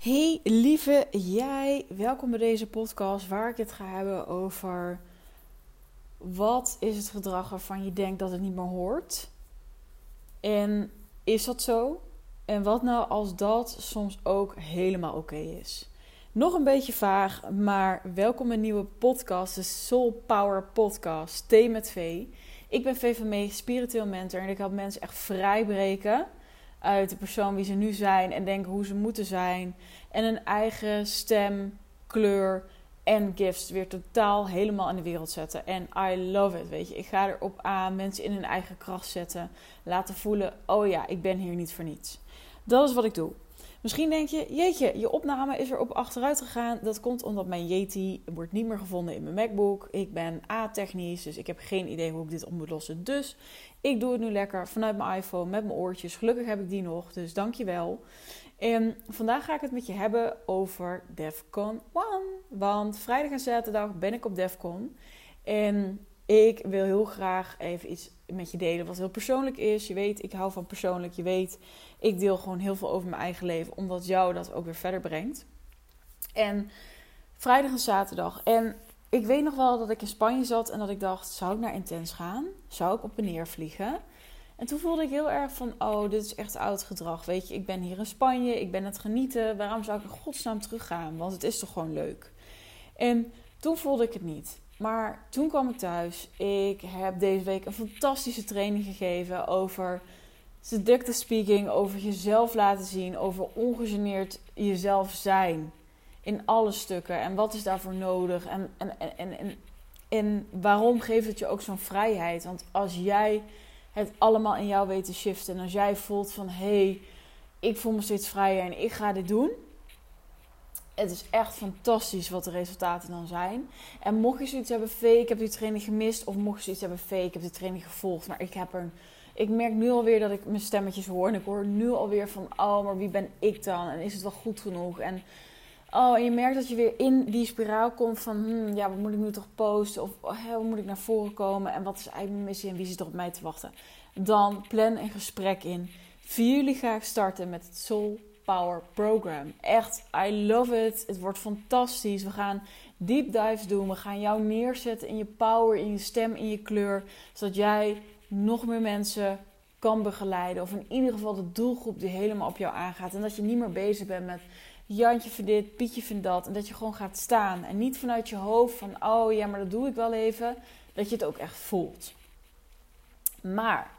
Hey lieve jij, welkom bij deze podcast waar ik het ga hebben over wat is het gedrag waarvan je denkt dat het niet meer hoort. En is dat zo? En wat nou als dat soms ook helemaal oké is? Nog een beetje vaag, maar welkom bij een nieuwe podcast, de Soul Power Podcast, T met V. Ik ben V van Mee, spiritueel mentor en ik help mensen echt vrijbreken uit de persoon wie ze nu zijn en denken hoe ze moeten zijn. En een eigen stem, kleur en gifts weer totaal helemaal in de wereld zetten. En I love it, weet je. Ik ga erop aan mensen in hun eigen kracht zetten. Laten voelen, oh ja, ik ben hier niet voor niets. Dat is wat ik doe. Misschien denk je, jeetje, je opname is er op achteruit gegaan. Dat komt omdat mijn Yeti wordt niet meer gevonden in mijn MacBook. Ik ben A-technisch, dus ik heb geen idee hoe ik dit op moet lossen. Dus ik doe het nu lekker vanuit mijn iPhone met mijn oortjes. Gelukkig heb ik die nog, dus dankjewel. En vandaag ga ik het met je hebben over DEFCON 1. Want vrijdag en zaterdag ben ik op DEFCON. En ik wil heel graag even iets met je delen wat heel persoonlijk is. Je weet, ik hou van persoonlijk. Je weet, ik deel gewoon heel veel over mijn eigen leven, omdat jou dat ook weer verder brengt. En vrijdag en zaterdag. En ik weet nog wel dat ik in Spanje zat en dat ik dacht: zou ik naar Intens gaan? Zou ik op en neer vliegen? En toen voelde ik heel erg van: oh, dit is echt oud gedrag. Weet je, ik ben hier in Spanje, ik ben het genieten. Waarom zou ik in godsnaam teruggaan? Want het is toch gewoon leuk. En toen voelde ik het niet. Maar toen kwam ik thuis. Ik heb deze week een fantastische training gegeven over seductive speaking, over jezelf laten zien, over ongegeneerd jezelf zijn in alle stukken. En wat is daarvoor nodig? En, en, en, en, en waarom geeft het je ook zo'n vrijheid? Want als jij het allemaal in jou weet te shiften en als jij voelt van hé, hey, ik voel me steeds vrijer en ik ga dit doen het is echt fantastisch wat de resultaten dan zijn. En mocht je zoiets hebben, fake, ik heb die training gemist. Of mocht je zoiets hebben, fake, ik heb die training gevolgd. Maar ik heb er... Ik merk nu alweer dat ik mijn stemmetjes hoor. En ik hoor nu alweer van, oh, maar wie ben ik dan? En is het wel goed genoeg? En, oh, en je merkt dat je weer in die spiraal komt van, hmm, ja, wat moet ik nu toch posten? Of oh, hoe moet ik naar voren komen? En wat is eigenlijk mijn missie en wie zit er op mij te wachten? Dan plan een gesprek in. Vier jullie ga ik starten met het Soul Power Program. Echt, I love it. Het wordt fantastisch. We gaan deep dives doen. We gaan jou neerzetten in je power, in je stem, in je kleur. Zodat jij nog meer mensen kan begeleiden. Of in ieder geval de doelgroep die helemaal op jou aangaat. En dat je niet meer bezig bent met Jantje vindt dit, Pietje vindt dat. En dat je gewoon gaat staan. En niet vanuit je hoofd van, oh ja, maar dat doe ik wel even. Dat je het ook echt voelt. Maar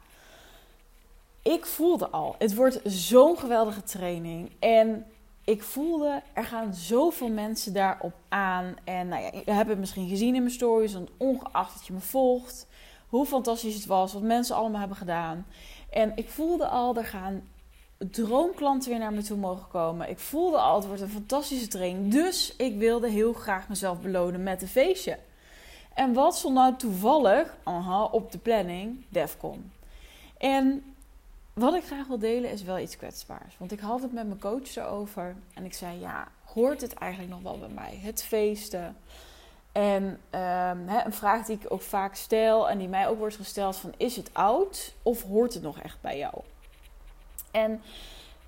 ik voelde al, het wordt zo'n geweldige training. En ik voelde, er gaan zoveel mensen daarop aan. En nou ja, je hebt het misschien gezien in mijn stories, want ongeacht dat je me volgt, hoe fantastisch het was, wat mensen allemaal hebben gedaan. En ik voelde al, er gaan droomklanten weer naar me toe mogen komen. Ik voelde al, het wordt een fantastische training. Dus ik wilde heel graag mezelf belonen met een feestje. En wat stond nou toevallig aha, op de planning? Defcon. En wat ik graag wil delen is wel iets kwetsbaars. Want ik had het met mijn coach erover. En ik zei, ja, hoort het eigenlijk nog wel bij mij? Het feesten. En um, een vraag die ik ook vaak stel en die mij ook wordt gesteld van... Is het oud of hoort het nog echt bij jou? En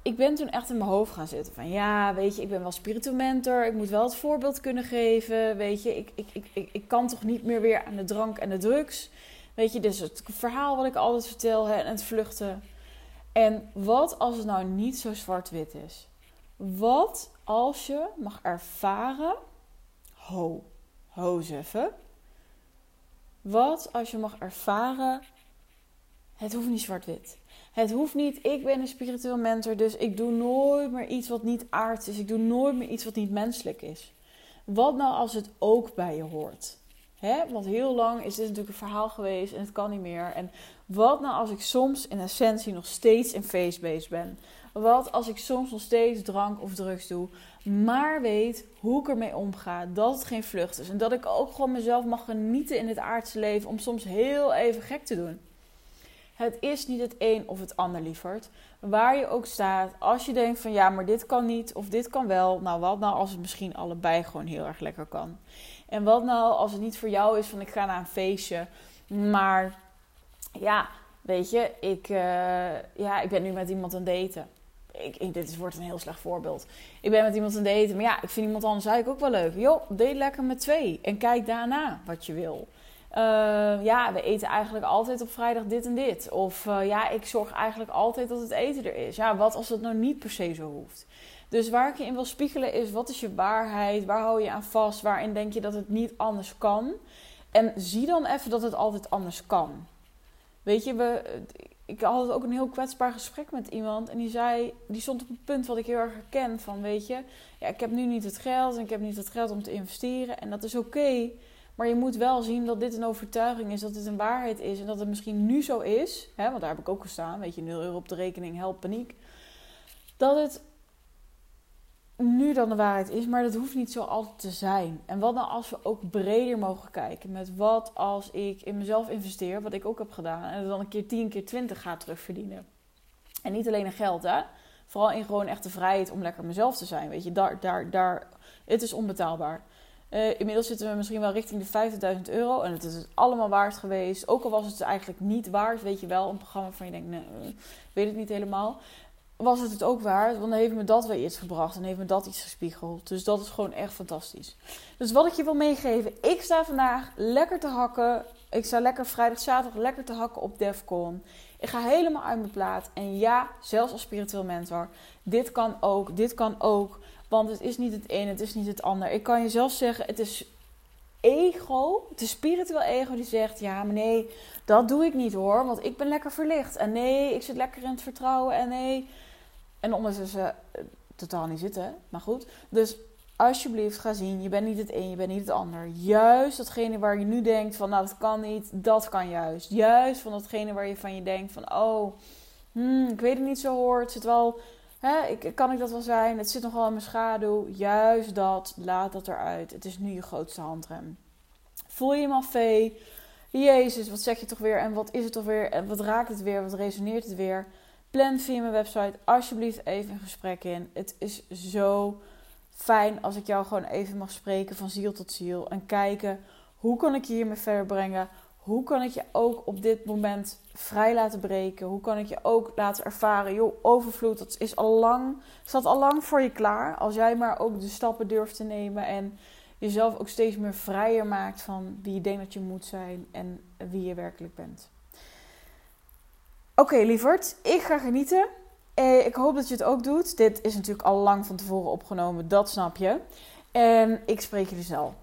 ik ben toen echt in mijn hoofd gaan zitten van... Ja, weet je, ik ben wel spiritueel mentor. Ik moet wel het voorbeeld kunnen geven. Weet je, ik, ik, ik, ik, ik kan toch niet meer weer aan de drank en de drugs. Weet je, dus het verhaal wat ik altijd vertel hè, en het vluchten... En wat als het nou niet zo zwart-wit is? Wat als je mag ervaren. Ho, ho even. Wat als je mag ervaren. Het hoeft niet zwart-wit. Het hoeft niet, ik ben een spiritueel mentor, dus ik doe nooit meer iets wat niet aards is. Ik doe nooit meer iets wat niet menselijk is. Wat nou als het ook bij je hoort? Hè? Want heel lang is dit natuurlijk een verhaal geweest en het kan niet meer. En wat nou als ik soms in essentie nog steeds in face-based ben? Wat als ik soms nog steeds drank of drugs doe, maar weet hoe ik ermee omga, dat het geen vlucht is. En dat ik ook gewoon mezelf mag genieten in het aardse leven om soms heel even gek te doen. Het is niet het een of het ander, lieverd. Waar je ook staat, als je denkt van ja, maar dit kan niet of dit kan wel. Nou, wat nou als het misschien allebei gewoon heel erg lekker kan? En wat nou als het niet voor jou is van ik ga naar een feestje, maar ja, weet je, ik, uh, ja, ik ben nu met iemand aan het daten. ik, dit wordt een heel slecht voorbeeld. Ik ben met iemand aan het eten, maar ja, ik vind iemand anders eigenlijk ook wel leuk. Joh, date lekker met twee en kijk daarna wat je wil. Uh, ja, we eten eigenlijk altijd op vrijdag dit en dit. Of uh, ja, ik zorg eigenlijk altijd dat het eten er is. Ja, wat als dat nou niet per se zo hoeft? Dus waar ik je in wil spiegelen is, wat is je waarheid? Waar hou je aan vast? Waarin denk je dat het niet anders kan? En zie dan even dat het altijd anders kan. Weet je, we, ik had ook een heel kwetsbaar gesprek met iemand. En die zei, die stond op een punt wat ik heel erg herken. Van weet je, ja, ik heb nu niet het geld en ik heb niet het geld om te investeren. En dat is oké. maar je moet wel zien dat dit een overtuiging is, dat dit een waarheid is. En dat het misschien nu zo is. Hè, want daar heb ik ook gestaan. Weet je, 0 euro op de rekening, help paniek. Dat het nu dan de waarheid is, maar dat hoeft niet zo altijd te zijn. En wat dan als we ook breder mogen kijken met wat als ik in mezelf investeer, wat ik ook heb gedaan, en dan een keer 10 keer 20 ga terugverdienen. En niet alleen in geld, hè. Vooral in gewoon echte vrijheid om lekker mezelf te zijn. Weet je, daar, daar, daar, het is onbetaalbaar. Uh, inmiddels zitten we misschien wel richting de 50.000 euro. En het is allemaal waard geweest. Ook al was het eigenlijk niet waard, weet je wel. Een programma van je denkt, nee, weet het niet helemaal was het het ook waard. Want dan heeft me dat weer iets gebracht. En heeft me dat iets gespiegeld. Dus dat is gewoon echt fantastisch. Dus wat ik je wil meegeven. Ik sta vandaag lekker te hakken. Ik sta lekker vrijdag, zaterdag lekker te hakken op Defcon. Ik ga helemaal uit mijn plaat. En ja, zelfs als spiritueel mentor. Dit kan ook. Dit kan ook. Want het is niet het een, het is niet het ander. Ik kan je zelf zeggen, het is ego, is spiritueel ego die zegt: Ja, maar nee, dat doe ik niet hoor, want ik ben lekker verlicht. En nee, ik zit lekker in het vertrouwen. En nee, en ondertussen uh, totaal niet zitten. Maar goed. Dus alsjeblieft ga zien. Je bent niet het een, je bent niet het ander. Juist datgene waar je nu denkt van nou dat kan niet. Dat kan juist. Juist van datgene waar je van je denkt van oh hmm, ik weet het niet zo hoor. Het zit wel... Hè, ik, kan ik dat wel zijn? Het zit nog wel in mijn schaduw. Juist dat. Laat dat eruit. Het is nu je grootste handrem. Voel je hem al vee? Jezus, wat zeg je toch weer? En wat is het toch weer? En wat raakt het weer? Wat resoneert het weer? Plan via mijn website alsjeblieft even een gesprek in. Het is zo fijn als ik jou gewoon even mag spreken van ziel tot ziel. En kijken hoe kan ik je hiermee verder brengen. Hoe kan ik je ook op dit moment vrij laten breken? Hoe kan ik je ook laten ervaren? Joh, overvloed, dat is al lang, staat al lang voor je klaar. Als jij maar ook de stappen durft te nemen en jezelf ook steeds meer vrijer maakt van wie je denkt dat je moet zijn en wie je werkelijk bent. Oké, lieverd, ik ga genieten. Eh, ik hoop dat je het ook doet. Dit is natuurlijk al lang van tevoren opgenomen, dat snap je. En ik spreek dus al.